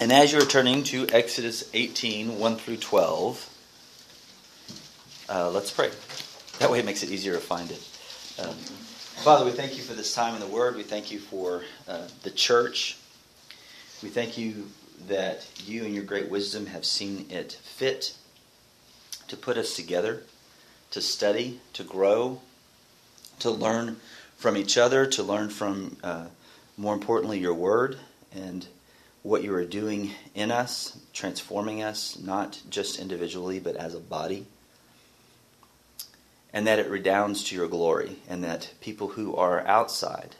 And as you're turning to Exodus 18, 1 through 12, uh, let's pray. That way it makes it easier to find it. Um, Father, we thank you for this time in the Word. We thank you for uh, the church. We thank you that you and your great wisdom have seen it fit to put us together, to study, to grow, to learn from each other, to learn from, uh, more importantly, your Word and what you are doing in us, transforming us, not just individually, but as a body. And that it redounds to your glory, and that people who are outside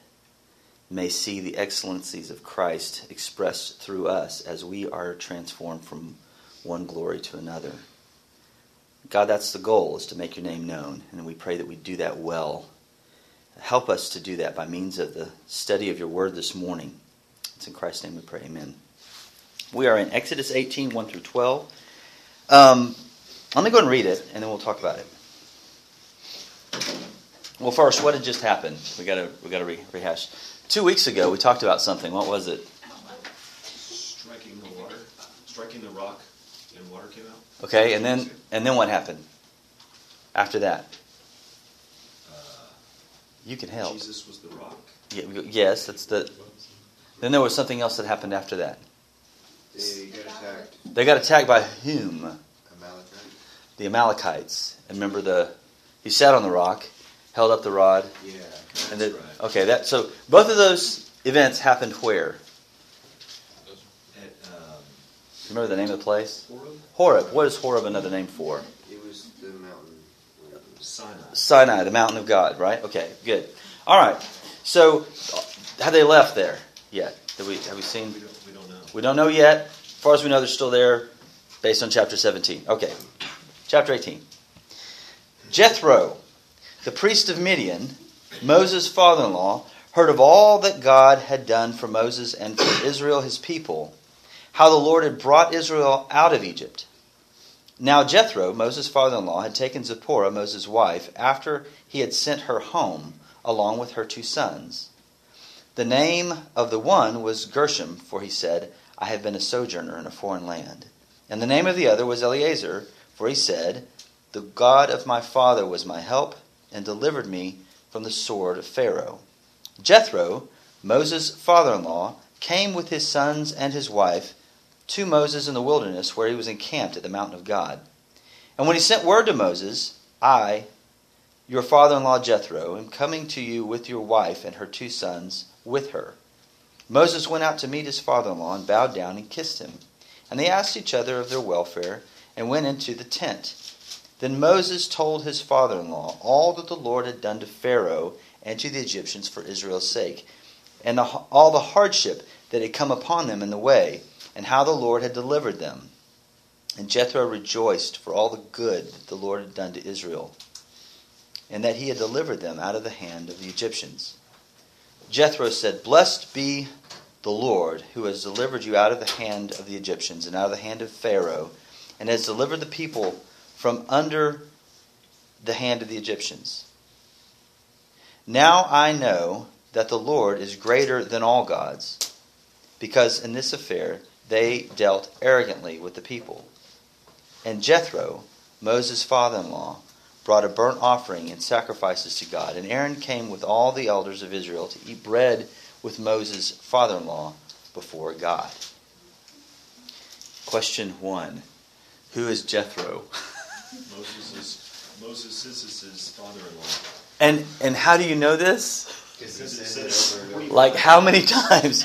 may see the excellencies of Christ expressed through us as we are transformed from one glory to another. God, that's the goal, is to make your name known. And we pray that we do that well. Help us to do that by means of the study of your word this morning. It's in Christ's name we pray. Amen. We are in Exodus 18, 1 through 12. Um, let me go and read it, and then we'll talk about it. Well, first, what had just happened? We got to we got to re- rehash. Two weeks ago, we talked about something. What was it? Striking the water, striking the rock, and water came out. Okay, and then and then what happened after that? Uh, You can help. Jesus was the rock. Yeah, yes, that's the. Then there was something else that happened after that. They got attacked. They got attacked by whom? The Amalekites. And remember the he sat on the rock, held up the rod, Yeah. and the, right. okay, that so both of those events happened where? At um, Remember the name of the place? Horeb, Horeb. What is Horeb another name for? It was the mountain. Sinai. Sinai, the mountain of God, right? Okay, good. All right. So, have they left there yet? Have we have we seen? We don't, we don't know. We don't know yet. As far as we know, they're still there, based on chapter 17. Okay, chapter 18. Jethro, the priest of Midian, Moses' father-in-law, heard of all that God had done for Moses and for Israel, his people, how the Lord had brought Israel out of Egypt. Now Jethro, Moses' father-in-law, had taken Zipporah, Moses' wife, after he had sent her home, along with her two sons. The name of the one was Gershom, for he said, I have been a sojourner in a foreign land. And the name of the other was Eliezer, for he said, The God of my father was my help, and delivered me from the sword of Pharaoh. Jethro, Moses' father in law, came with his sons and his wife to Moses in the wilderness, where he was encamped at the mountain of God. And when he sent word to Moses, I, your father in law Jethro, am coming to you with your wife and her two sons with her. Moses went out to meet his father in law and bowed down and kissed him. And they asked each other of their welfare and went into the tent. Then Moses told his father in law all that the Lord had done to Pharaoh and to the Egyptians for Israel's sake, and the, all the hardship that had come upon them in the way, and how the Lord had delivered them. And Jethro rejoiced for all the good that the Lord had done to Israel, and that he had delivered them out of the hand of the Egyptians. Jethro said, Blessed be the Lord, who has delivered you out of the hand of the Egyptians and out of the hand of Pharaoh, and has delivered the people from under the hand of the Egyptians. Now I know that the Lord is greater than all gods, because in this affair they dealt arrogantly with the people. And Jethro, Moses' father in law, brought a burnt offering and sacrifices to God. And Aaron came with all the elders of Israel to eat bread with Moses' father in law before God. Question one Who is Jethro? Moses is Moses is his father-in-law. And, and how do you know this? Because Because he it said it says- over and over. Like how many times?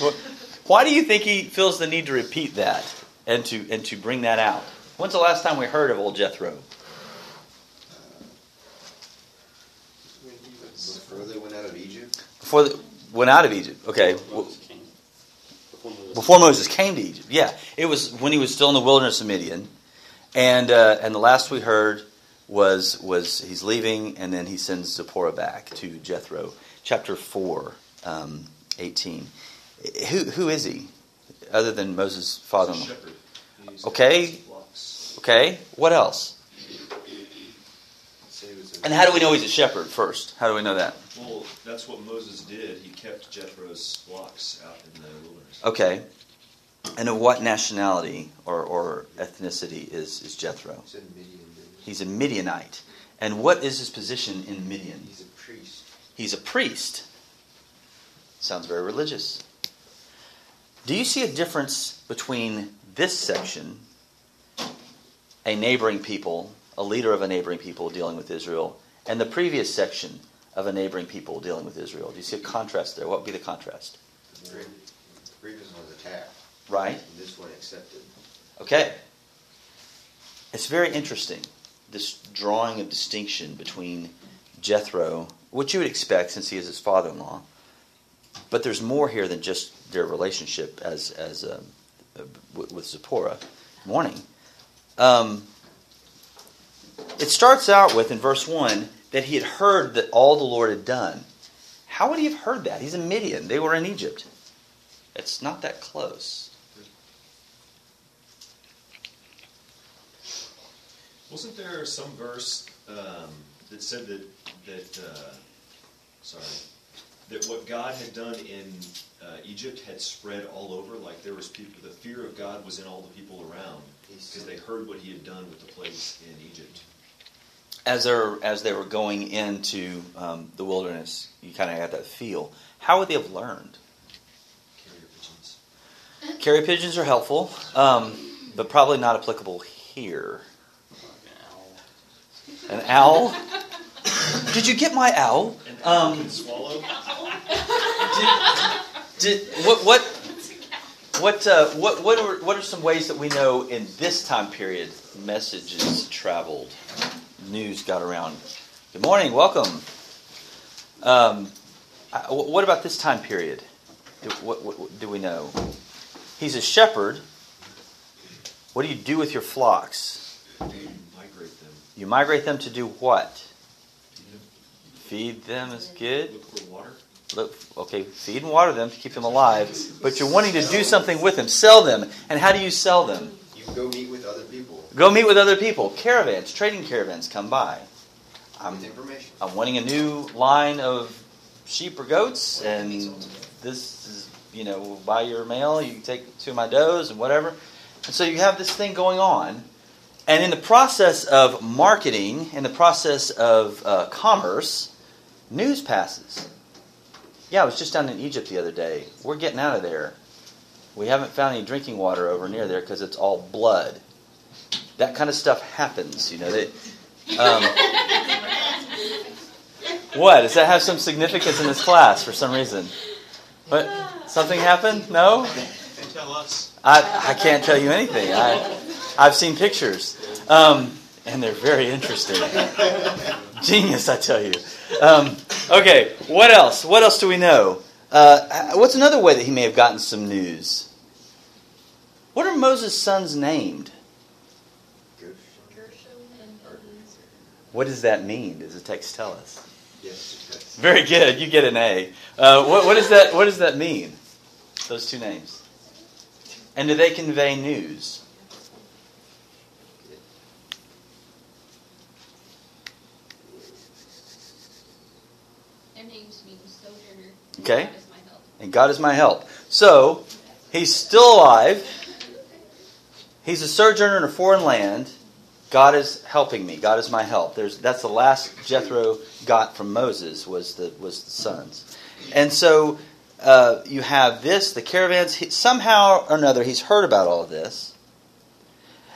Why do you think he feels the need to repeat that and to and to bring that out? When's the last time we heard of old Jethro? Before they went out of Egypt. Before the, went out of Egypt. Okay. Before Moses came to Egypt. Yeah. It was when he was still in the wilderness of Midian. And uh, and the last we heard was was he's leaving and then he sends Zipporah back to Jethro. Chapter 4, um, 18. Who who is he? Other than Moses' father-in-law. Okay. Okay. What else? Say it was a- And how do we know he's a shepherd first? How do we know that? Well, that's what Moses did. He kept Jethro's flocks out in the wilderness. Okay. And of what nationality or, or ethnicity is, is Jethro? He said Midian, he? He's a Midianite. And what is his position in Midian? He's a priest. He's a priest. Sounds very religious. Do you see a difference between this section, a neighboring people, a leader of a neighboring people dealing with Israel, and the previous section of a neighboring people dealing with Israel? Do you see a contrast there? What would be the contrast? The previous one was attacked, Right? and this one accepted. Okay. It's very interesting, this drawing of distinction between Jethro, which you would expect since he is his father in law, but there's more here than just their relationship as, as um, uh, with with Zipporah. Morning. Um, it starts out with, in verse 1, that he had heard that all the Lord had done. How would he have heard that? He's in Midian, they were in Egypt. It's not that close. Wasn't there some verse um, that said that that uh, sorry that what God had done in uh, Egypt had spread all over? Like there was people, the fear of God was in all the people around because they heard what He had done with the plagues in Egypt. As they are as they were going into um, the wilderness, you kind of had that feel. How would they have learned? Carrier pigeons. Carrier pigeons are helpful, um, but probably not applicable here. An owl? An owl? Did you get my owl? An owl Um, can swallow. Did what what what uh, what what are what are some ways that we know in this time period messages traveled, news got around? Good morning, welcome. Um, I- what about this time period? Do, what, what, what do we know? He's a shepherd. What do you do with your flocks? Migrate them. You migrate them to do what? Feed them. Feed them is good. Look for water. Look, okay, feed and water them to keep them alive, but you're wanting to do something with them, sell them. And how do you sell them? Go meet with other people Go meet with other people. Caravans, trading caravans come by. I'm, with information. I'm wanting a new line of sheep or goats, and this is, you know, by your mail, you can take two of my does and whatever. And so you have this thing going on. And in the process of marketing, in the process of uh, commerce, news passes. Yeah, I was just down in Egypt the other day. We're getting out of there. We haven't found any drinking water over near there because it's all blood. That kind of stuff happens, you know. That, um, what does that have some significance in this class for some reason? What? Something happened? No, Tell us. I, I can't tell you anything. I, I've seen pictures, um, and they're very interesting. Genius, I tell you. Um, okay, what else? What else do we know? Uh, what's another way that he may have gotten some news? What are Moses' sons named? Good. What does that mean? Does the text tell us? Yes, it does. Very good. You get an A. Uh, what, what does that What does that mean? Those two names. And do they convey news? Their names mean sojourner. Okay. God is my help. And God is my help. So he's still alive. He's a sojourner in a foreign land. God is helping me. God is my help. There's that's the last Jethro got from Moses was the was the sons, and so uh, you have this the caravans. He, somehow or another, he's heard about all of this.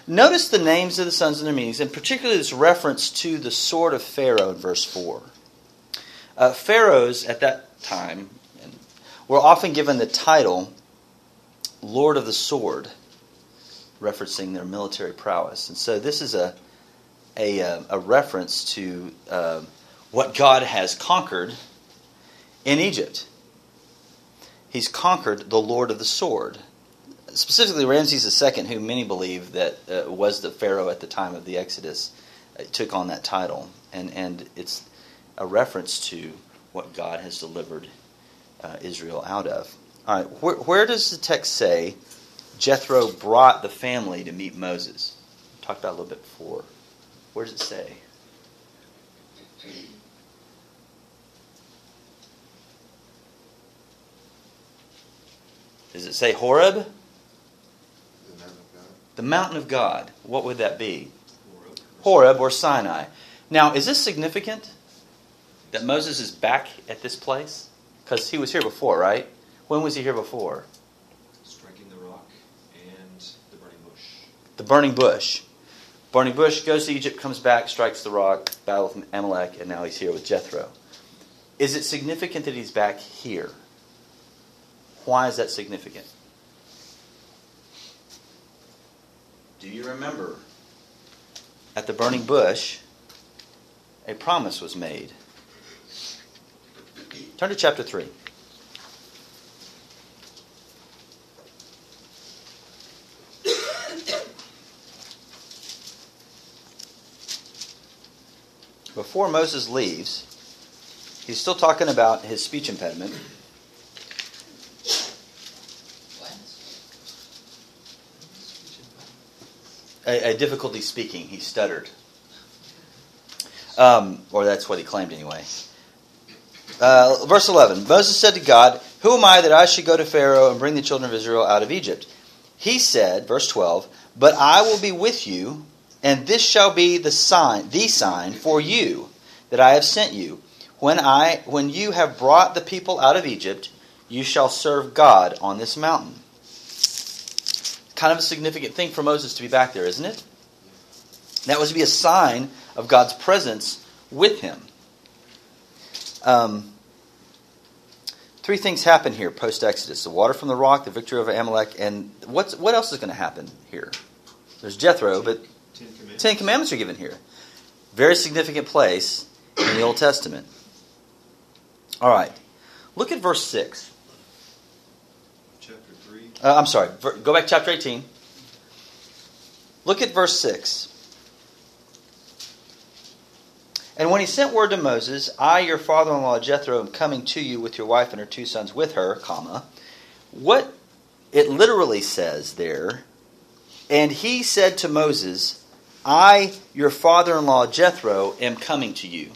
Notice the names of the sons and their meanings, and particularly this reference to the sword of Pharaoh in verse four. Uh, pharaohs at that time were often given the title Lord of the Sword, referencing their military prowess. And so this is a a, uh, a reference to uh, what God has conquered in Egypt. He's conquered the Lord of the Sword. Specifically, Ramses II, who many believe that uh, was the Pharaoh at the time of the Exodus, uh, took on that title. And, and it's a reference to what God has delivered uh, Israel out of. All right, where, where does the text say Jethro brought the family to meet Moses? We talked about a little bit before. Where does it say? Does it say Horeb? The mountain of God. What would that be? Horeb or Sinai. Now, is this significant that Moses is back at this place? Because he was here before, right? When was he here before? Striking the rock and the burning bush. The burning bush. Burning bush goes to Egypt, comes back, strikes the rock, battle with Amalek, and now he's here with Jethro. Is it significant that he's back here? Why is that significant? Do you remember at the burning bush, a promise was made? Turn to chapter 3. Before Moses leaves, he's still talking about his speech impediment. A, a difficulty speaking. He stuttered. Um, or that's what he claimed anyway. Uh, verse 11 Moses said to God, Who am I that I should go to Pharaoh and bring the children of Israel out of Egypt? He said, verse 12, But I will be with you, and this shall be the sign, the sign for you that I have sent you. When I when you have brought the people out of Egypt, you shall serve God on this mountain. Kind of a significant thing for Moses to be back there, isn't it? That was to be a sign of God's presence with him. Um, three things happen here post Exodus: the water from the rock, the victory over Amalek, and what's what else is going to happen here? There's Jethro, but Ten Commandments. Ten Commandments are given here. Very significant place in the Old Testament. All right, look at verse six. Chapter 3. Uh, I'm sorry. Go back to chapter 18. Look at verse 6. And when he sent word to Moses, I, your father-in-law Jethro, am coming to you with your wife and her two sons with her, comma. What it literally says there, and he said to Moses, I, your father-in-law Jethro, am coming to you.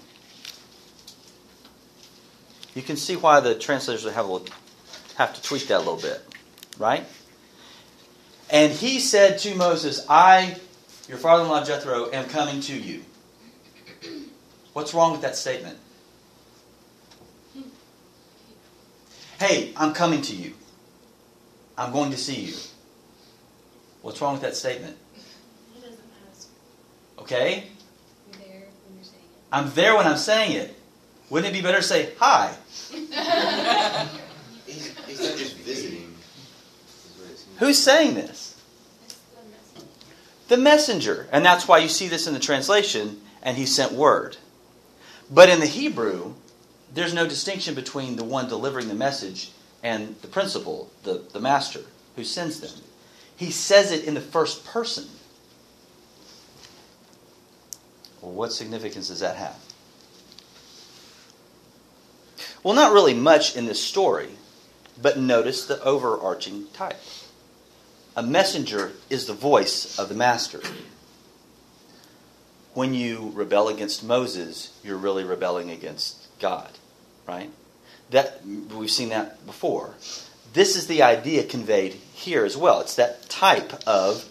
You can see why the translators have, a little, have to tweak that a little bit, right? And he said to Moses, I, your father in law Jethro, am coming to you. What's wrong with that statement? Hey, I'm coming to you. I'm going to see you. What's wrong with that statement? He doesn't ask. Okay? You're there when you're saying I'm there when I'm saying it. Wouldn't it be better to say hi? He's, he's not just visiting. is what it seems. Who's saying this? The message. The messenger. And that's why you see this in the translation, and he sent word. But in the Hebrew, there's no distinction between the one delivering the message and the principal, the, the master, who sends them. He says it in the first person. Well, what significance does that have? Well, not really much in this story, but notice the overarching type. A messenger is the voice of the master. When you rebel against Moses, you're really rebelling against God, right? That we've seen that before. This is the idea conveyed here as well. It's that type of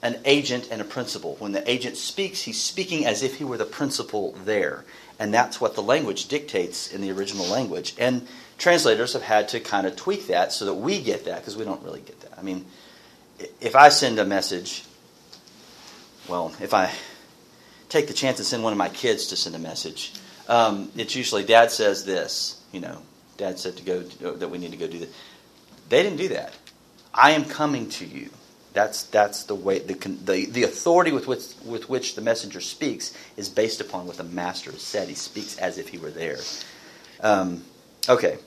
an agent and a principal. When the agent speaks, he's speaking as if he were the principal there. And that's what the language dictates in the original language. And translators have had to kind of tweak that so that we get that, because we don't really get that. I mean, if I send a message, well, if I take the chance and send one of my kids to send a message, um, it's usually Dad says this. You know, Dad said to go that we need to go do that. They didn't do that. I am coming to you. That's that's the way the the, the authority with which with which the messenger speaks is based upon what the master has said. He speaks as if he were there. Um, okay.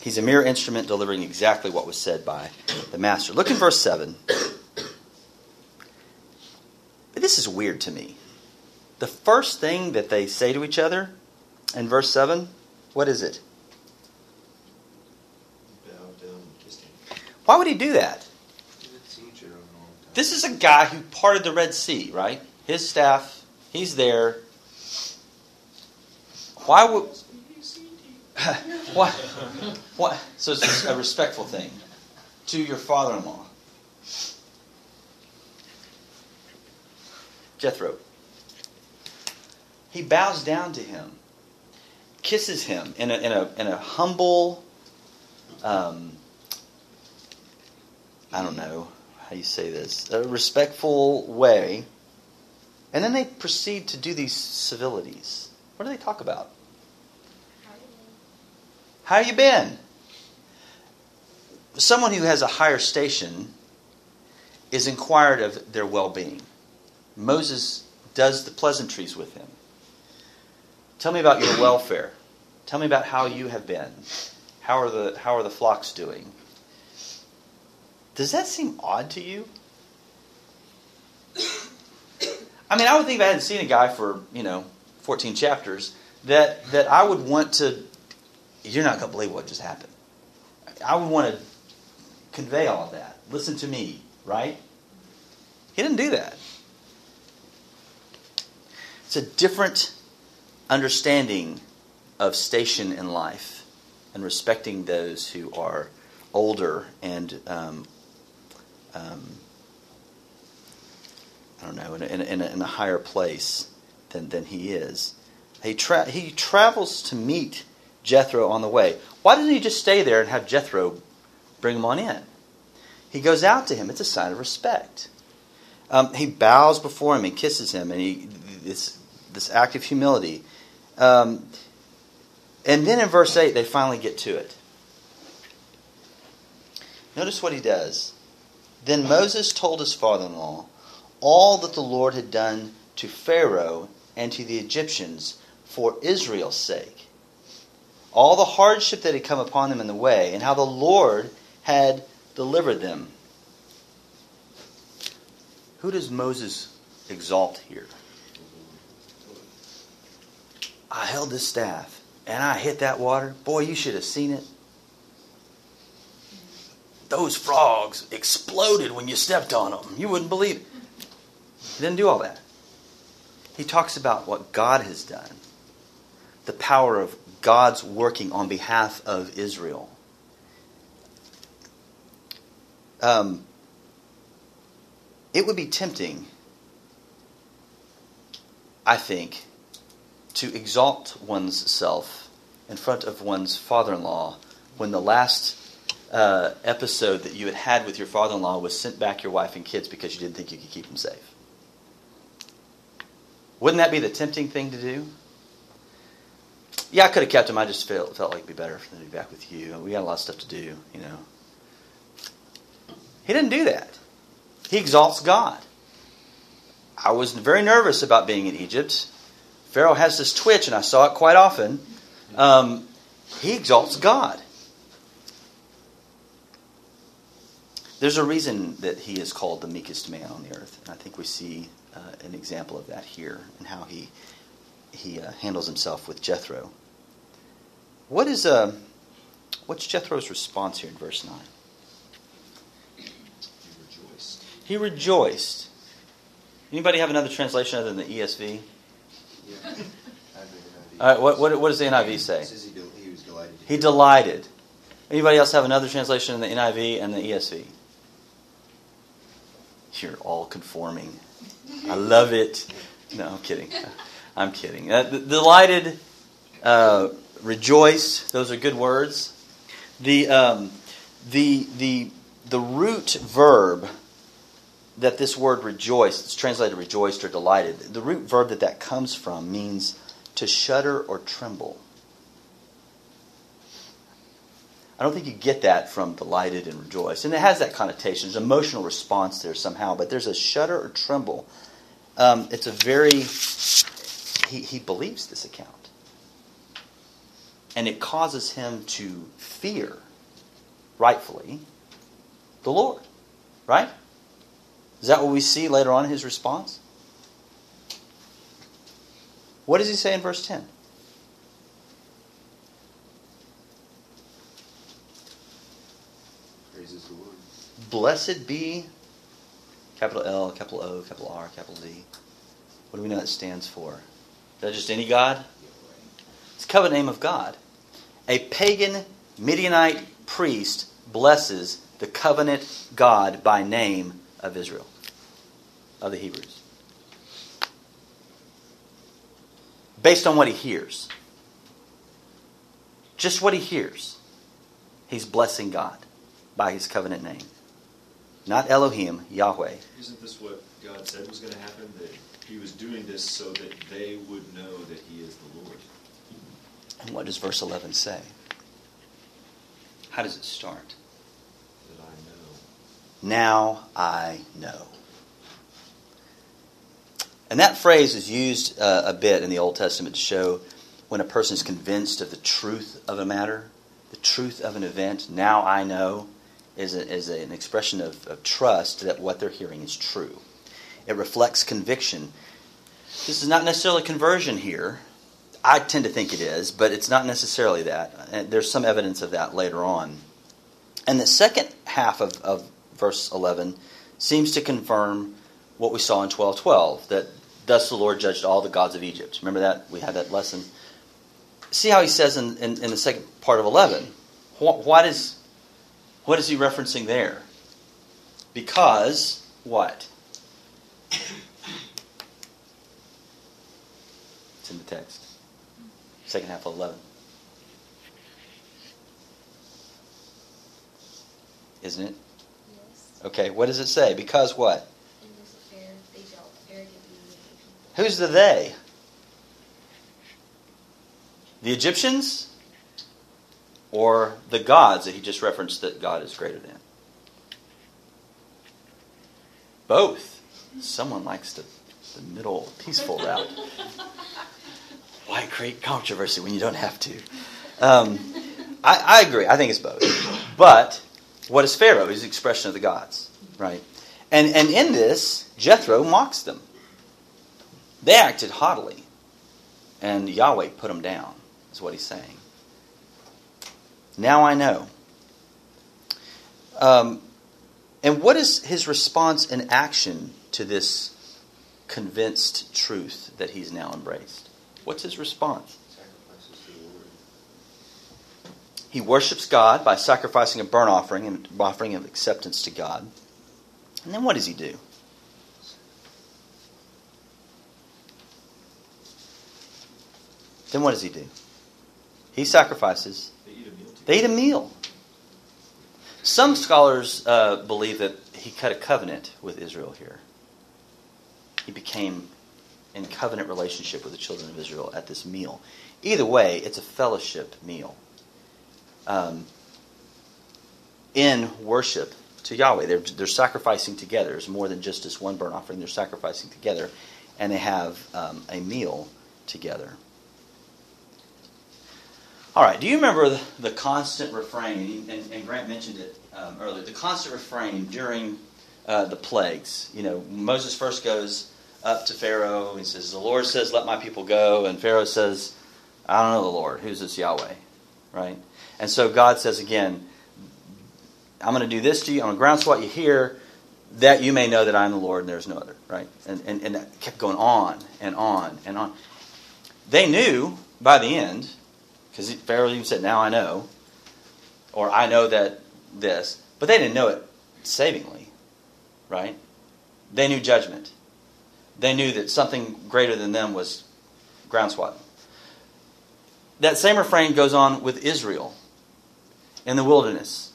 He's a mere instrument delivering exactly what was said by the master. Look in verse 7. This is weird to me. The first thing that they say to each other in verse 7, what is it? Bowed down and kissed him. Why would he do that? He haven't seen each other in a long time. This is a guy who parted the Red Sea, right? His staff, he's there. Why would. Why? What? So it's a respectful thing to your father in law. Jethro. He bows down to him, kisses him in a, in a, in a humble, um, I don't know how you say this, a respectful way. And then they proceed to do these civilities. What do they talk about? How you been? Someone who has a higher station is inquired of their well being. Moses does the pleasantries with him. Tell me about your welfare. Tell me about how you have been. How are the how are the flocks doing? Does that seem odd to you? I mean, I would think if I hadn't seen a guy for, you know, 14 chapters, that, that I would want to, you're not going to believe what just happened. I would want to convey all of that. Listen to me, right? He didn't do that. It's a different understanding of station in life and respecting those who are older and um, um, I don't know in a, in, a, in, a, higher place than, than he is. He tra- he travels to meet Jethro on the way. Why doesn't he just stay there and have Jethro bring him on in? He goes out to him. It's a sign of respect. Um, he bows before him and kisses him, and he this this act of humility. Um, and then in verse eight, they finally get to it. Notice what he does. Then Moses told his father-in-law all that the Lord had done to Pharaoh and to the Egyptians for Israel's sake. All the hardship that had come upon them in the way, and how the Lord had delivered them. Who does Moses exalt here? I held this staff and I hit that water. Boy, you should have seen it. Those frogs exploded when you stepped on them. You wouldn't believe it. He didn't do all that. He talks about what God has done, the power of God's working on behalf of Israel. Um, it would be tempting, I think, to exalt one's self in front of one's father in law when the last uh, episode that you had had with your father in law was sent back your wife and kids because you didn't think you could keep them safe. Wouldn't that be the tempting thing to do? Yeah, I could have kept him. I just felt felt like it'd be better for them to be back with you. We got a lot of stuff to do, you know. He didn't do that. He exalts God. I was very nervous about being in Egypt. Pharaoh has this twitch, and I saw it quite often. Um, he exalts God. There's a reason that he is called the meekest man on the earth, and I think we see uh, an example of that here and how he he uh, handles himself with Jethro. What is uh, what's Jethro's response here in verse nine? He rejoiced. He rejoiced. Anybody have another translation other than the ESV? Yeah. I think All right, what, what, what does the NIV say? he, del- he was delighted. to delighted. Anybody else have another translation in the NIV and the ESV? You're all conforming. I love it. No, I'm kidding. I'm kidding. Uh, delighted, uh, rejoiced. Those are good words. The um, the the the root verb that this word rejoice, it's translated rejoiced or delighted. The root verb that that comes from means to shudder or tremble. I don't think you get that from delighted and rejoiced. And it has that connotation. There's an emotional response there somehow, but there's a shudder or tremble. Um, it's a very, he, he believes this account. And it causes him to fear, rightfully, the Lord. Right? Is that what we see later on in his response? What does he say in verse 10? Praises the Lord. Blessed be capital L, capital O, capital R, capital D. What do we know that stands for? Is that just any God? It's covenant name of God. A pagan Midianite priest blesses the covenant God by name of Israel, of the Hebrews. Based on what he hears. Just what he hears. He's blessing God by his covenant name. Not Elohim, Yahweh. Isn't this what God said was going to happen? That He was doing this so that they would know that He is the Lord. And what does verse 11 say? How does it start? That I know. Now I know. And that phrase is used uh, a bit in the Old Testament to show when a person is convinced of the truth of a matter, the truth of an event. Now I know is, a, is a, an expression of, of trust that what they're hearing is true. It reflects conviction. This is not necessarily conversion here. I tend to think it is, but it's not necessarily that. There's some evidence of that later on. And the second half of, of verse 11 seems to confirm what we saw in 12:12 that thus the Lord judged all the gods of Egypt. Remember that we had that lesson. See how he says in, in, in the second part of 11. What, what is what is he referencing there? Because what? It's in the text. Second half of 11. Isn't it? Yes. Okay, what does it say? Because what? In this affair, they dealt arrogantly with the people. Who's the they? The Egyptians? Or the gods that he just referenced that God is greater than? Both. Someone likes the, the middle, peaceful route. Why create controversy when you don't have to? Um, I, I agree. I think it's both. But what is Pharaoh? He's the expression of the gods, right? And, and in this, Jethro mocks them. They acted haughtily, and Yahweh put them down, is what he's saying. Now I know. Um, and what is his response and action to this convinced truth that he's now embraced? What's his response? He worships God by sacrificing a burnt offering and offering of acceptance to God. And then what does he do? Then what does he do? He sacrifices. They eat a meal together. They eat a meal. Some scholars uh, believe that he cut a covenant with Israel here. He became in covenant relationship with the children of Israel at this meal. Either way, it's a fellowship meal. Um, in worship to Yahweh, they're, they're sacrificing together. It's more than just this one burnt offering. They're sacrificing together, and they have um, a meal together. All right. Do you remember the, the constant refrain? And, and Grant mentioned it um, earlier. The constant refrain during uh, the plagues. You know, Moses first goes up to Pharaoh. He says, "The Lord says, let my people go." And Pharaoh says, "I don't know the Lord. Who's this Yahweh?" Right. And so God says again, "I'm going to do this to you. I'm going to groundswell you here." That you may know that I am the Lord and there is no other, right? And, and, and that kept going on and on and on. They knew by the end because Pharaoh even said, Now I know, or I know that this, but they didn't know it savingly, right? They knew judgment. They knew that something greater than them was groundswelling. That same refrain goes on with Israel in the wilderness.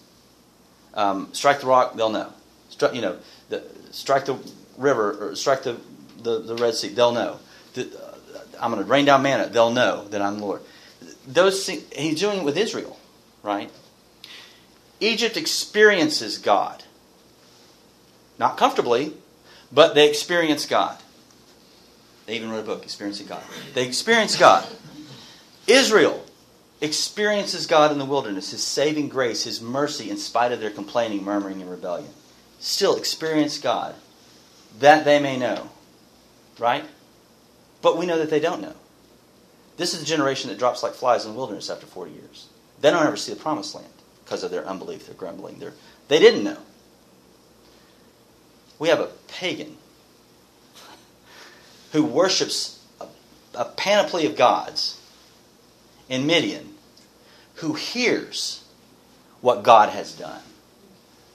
Um, strike the rock, they'll know. Stri- you know, the, strike the river or strike the, the, the Red Sea, they'll know. The, uh, I'm going to rain down manna, they'll know that I'm the Lord those he's doing it with Israel, right? Egypt experiences God. Not comfortably, but they experience God. They even wrote a book, Experiencing God. They experience God. Israel experiences God in the wilderness, His saving grace, His mercy, in spite of their complaining, murmuring, and rebellion. Still experience God, that they may know. Right? But we know that they don't know. This is the generation that drops like flies in the wilderness after 40 years. They don't ever see the promised land because of their unbelief, their grumbling. Their, they didn't know. We have a pagan who worships a, a panoply of gods in Midian who hears what God has done.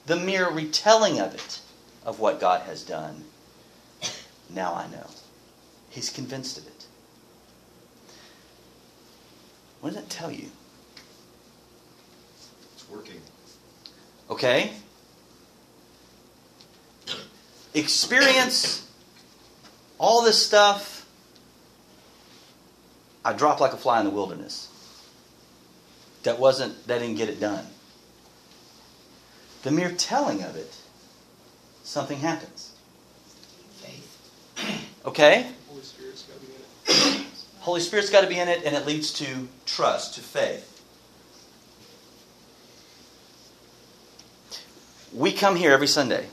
the mere retelling of it, of what God has done, now I know. He's convinced of it. What does that tell you? It's working. Okay? Experience all this stuff. I dropped like a fly in the wilderness. That wasn't, that didn't get it done. The mere telling of it, something happens. Faith. Okay? Holy Spirit's got to be in it. And it leads to trust, to faith. We come here every Sunday,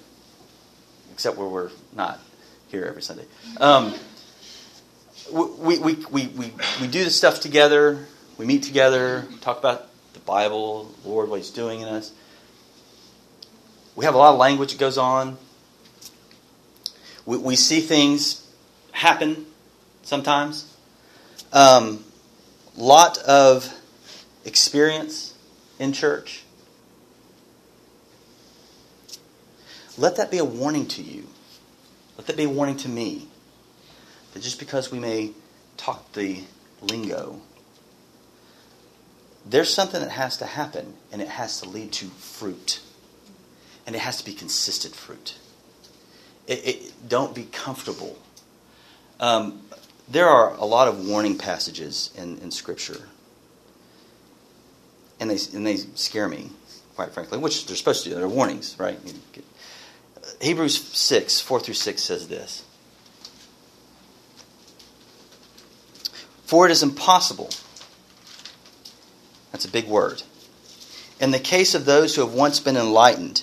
except where we're not here every Sunday. Um, we, we, we, we, we do this stuff together. We meet together, talk about the Bible, Lord, what He's doing in us. We have a lot of language that goes on. We, we see things happen sometimes. Um, lot of experience in church. Let that be a warning to you. Let that be a warning to me. That just because we may talk the lingo, there's something that has to happen, and it has to lead to fruit. And it has to be consistent fruit. It, it, don't be comfortable. Um, there are a lot of warning passages in, in Scripture. And they, and they scare me, quite frankly, which they're supposed to do. They're warnings, right? Hebrews 6, 4 through 6 says this For it is impossible, that's a big word, in the case of those who have once been enlightened,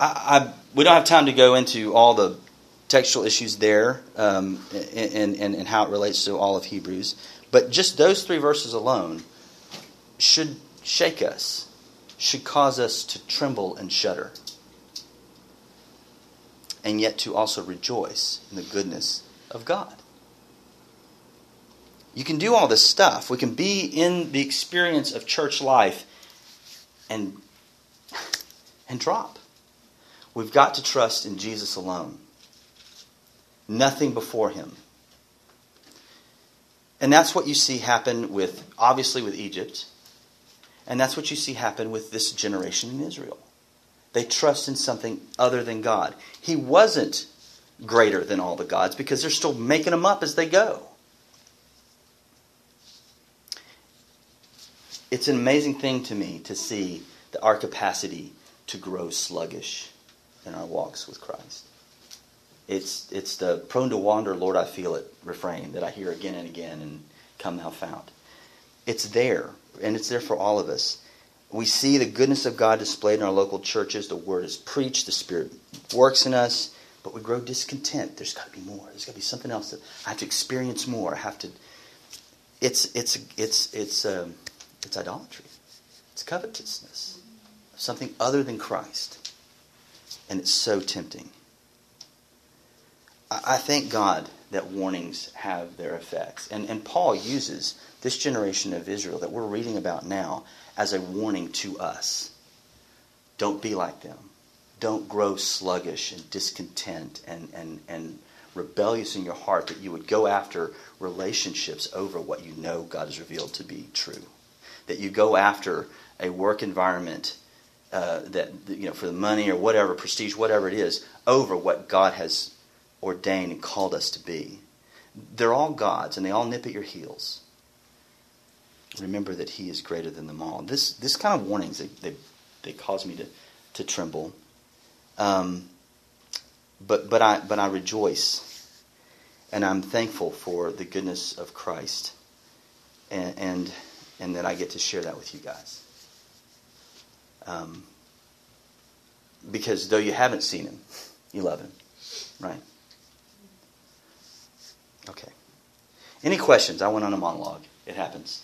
I, I, we don't have time to go into all the textual issues there um, and, and, and how it relates to all of Hebrews, but just those three verses alone should shake us, should cause us to tremble and shudder, and yet to also rejoice in the goodness of God. You can do all this stuff. We can be in the experience of church life and, and drop. We've got to trust in Jesus alone. Nothing before him. And that's what you see happen with, obviously, with Egypt. And that's what you see happen with this generation in Israel. They trust in something other than God. He wasn't greater than all the gods because they're still making them up as they go. It's an amazing thing to me to see our capacity to grow sluggish in our walks with Christ. It's, it's the prone to wander, Lord, I feel it refrain that I hear again and again and come thou fount. It's there, and it's there for all of us. We see the goodness of God displayed in our local churches. The word is preached, the Spirit works in us, but we grow discontent. There's got to be more. There's got to be something else that I have to experience more. I have to. It's it's it's it's um, it's idolatry. It's covetousness, something other than Christ, and it's so tempting. I, thank God that warnings have their effects, and and Paul uses this generation of Israel that we're reading about now as a warning to us. Don't be like them. Don't grow sluggish and discontent and, and, and rebellious in your heart that you would go after relationships over what you know God has revealed to be true. That you go after a work environment uh, that, you know, for the money or whatever, prestige, whatever it is, over what God has ordained and called us to be. They're all God's and they all nip at your heels remember that he is greater than them all. This this kind of warnings they they, they cause me to to tremble. Um, but but I but I rejoice, and I'm thankful for the goodness of Christ, and and, and that I get to share that with you guys. Um, because though you haven't seen him, 11. Right? Okay. Any questions? I went on a monologue. It happens.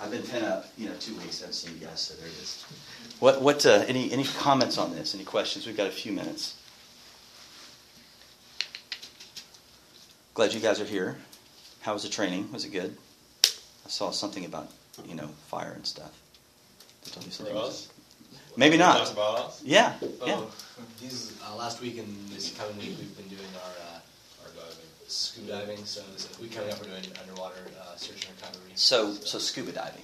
I've been pent up, you know, two weeks. I haven't seen you guys, so there it is. What, what, uh, any, any comments on this? Any questions? We've got a few minutes. Glad you guys are here. How was the training? Was it good? I saw something about, you know, fire and stuff. You For something. us? Maybe Talk not. about us? Yeah, yeah. Oh, These uh, last week and this coming week, we've been doing our uh, our diving. scuba diving. So this week coming up, we're doing underwater uh, search and recovery. So, so scuba diving.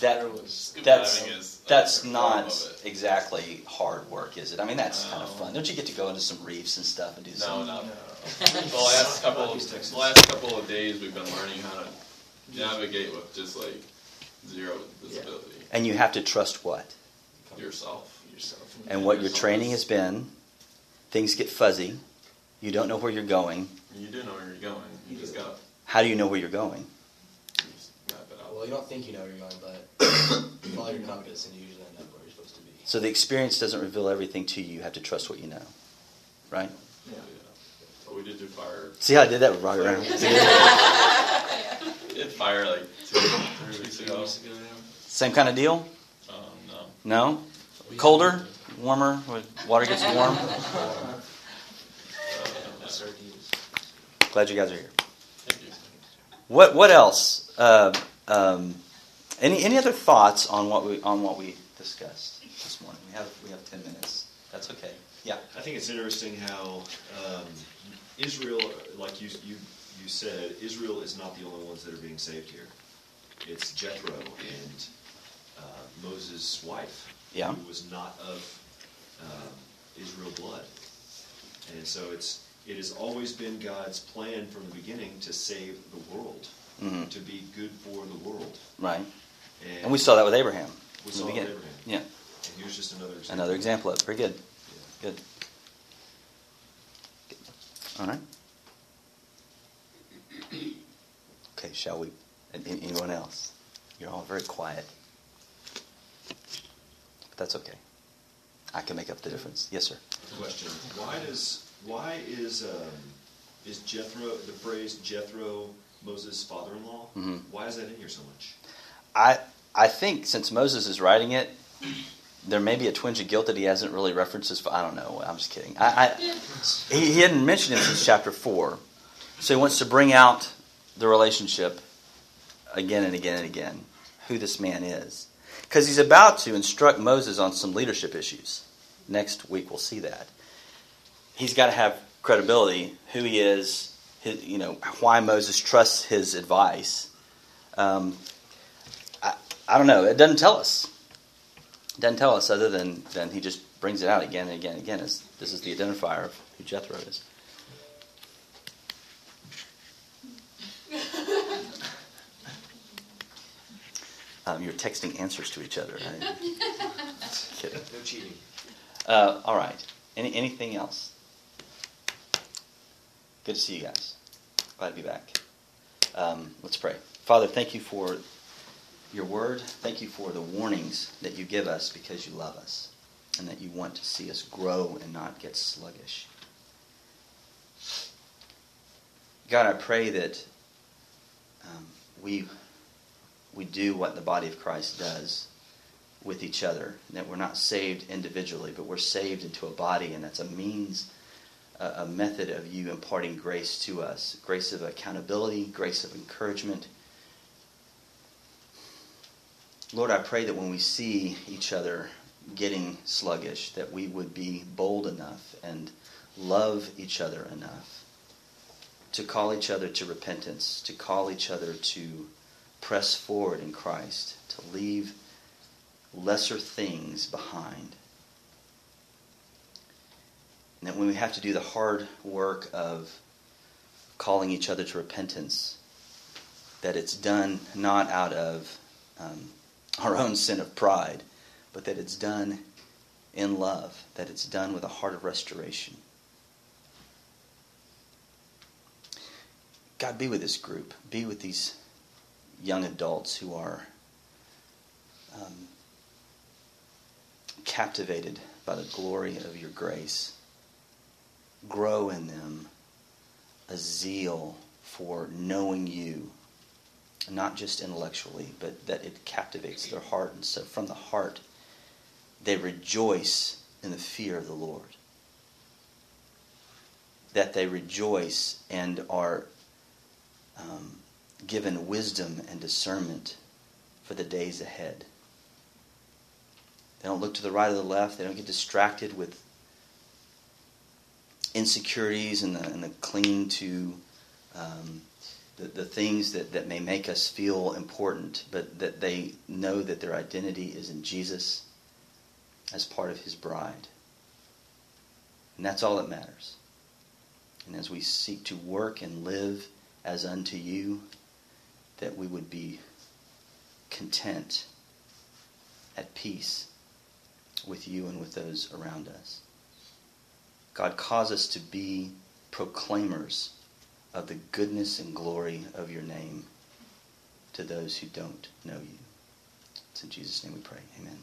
That Scuba that's diving is that's another not form of it. exactly hard work, is it? I mean, that's kind of fun. Don't you get to go into some reefs and stuff and do No, some? no. no. The last couple of the last couple of days, we've been learning how to navigate with just like zero visibility. And you have to trust what Yourself. yourself. and what your training has been. Things get fuzzy. You don't know where you're going. You do know where you're going. You just gotta How do you know where you're going? just map it out. Well, you don't think you know where you're going, but you follow your compass and you usually end up where you're supposed to be. So the experience doesn't reveal everything to you. You have to trust what you know, right? Yeah. But we did do fire. See how I did that right Roger? Brown? We did fire like two, three weeks ago. Same kind of deal? No. No? Colder? Warmer? Water gets warm? Glad you guys are here. What what else? Uh, um, any any other thoughts on what we on what we discussed this morning? We have we have ten minutes. That's okay. Yeah. I think it's interesting how um, Israel, like you, you, you said, Israel is not the only ones that are being saved here. It's Jethro and uh, Moses' wife, Yeah. who was not of um, Israel blood. And so it's it has always been God's plan from the beginning to save the world, Mhm. to be good for the world. Right. And, And we saw that with Abraham. We saw with. Abraham. Yeah. And here's just another example. Another example of it. Very good. Yeah. Good. All right. Okay, shall we? Anyone else? You're all very quiet. But that's okay. I can make up the difference. Yes, sir. Question: Why does why is um, is Jethro the phrase Jethro Moses' father-in-law? Mhm. Why is that in here so much? I I think since Moses is writing it, there may be a twinge of guilt that he hasn't really referenced his. I don't know. I'm just kidding. I, I he, he hadn't mentioned it since chapter four, so he wants to bring out the relationship again and again and again, who this man is, because he's about to instruct Moses on some leadership issues. Next week we'll see that. He's got to have credibility, who he is, his, you know, why Moses trusts his advice. Um, I, I don't know. It doesn't tell us. It doesn't tell us other than, than he just brings it out again and again and again. As this is the identifier of who Jethro is. Um, you're texting answers to each other. Right? Kidding. No cheating. Uh, all right. Any, anything else? Good to see you guys. Glad to be back. Um, let's pray. Father, thank you for your word. Thank you for the warnings that you give us because you love us and that you want to see us grow and not get sluggish. God, I pray that um, we we do what the body of Christ does with each other. That we're not saved individually, but we're saved into a body, and that's a means, a, method of you imparting grace to us grace of accountability, grace of encouragement. Lord, I pray that when we see each other getting sluggish, that we would be bold enough and love each other enough to call each other to repentance, to call each other to press forward in Christ, to leave lesser things behind. And that when we have to do the hard work of calling each other to repentance, that it's done not out of um, our own sin of pride, but that it's done in love, that it's done with a heart of restoration. God, be with this group. Be with these young adults who are um, captivated by the glory of your grace. grow in them a zeal for knowing you, not just intellectually, but that it captivates their heart. And so from the heart, they rejoice in the fear of the Lord. That they rejoice and are um, given wisdom and discernment for the days ahead. They don't look to the right or the left. They don't get distracted with insecurities and the, and the clinging to um, the, the things that, that may make us feel important, but that they know that their identity is in Jesus as part of his bride. And that's all that matters. And as we seek to work and live as unto you, that we would be content, at peace with you and with those around us. God, cause us to be proclaimers of the goodness and glory of your name to those who don't know you. It's in Jesus' name we pray. Amen.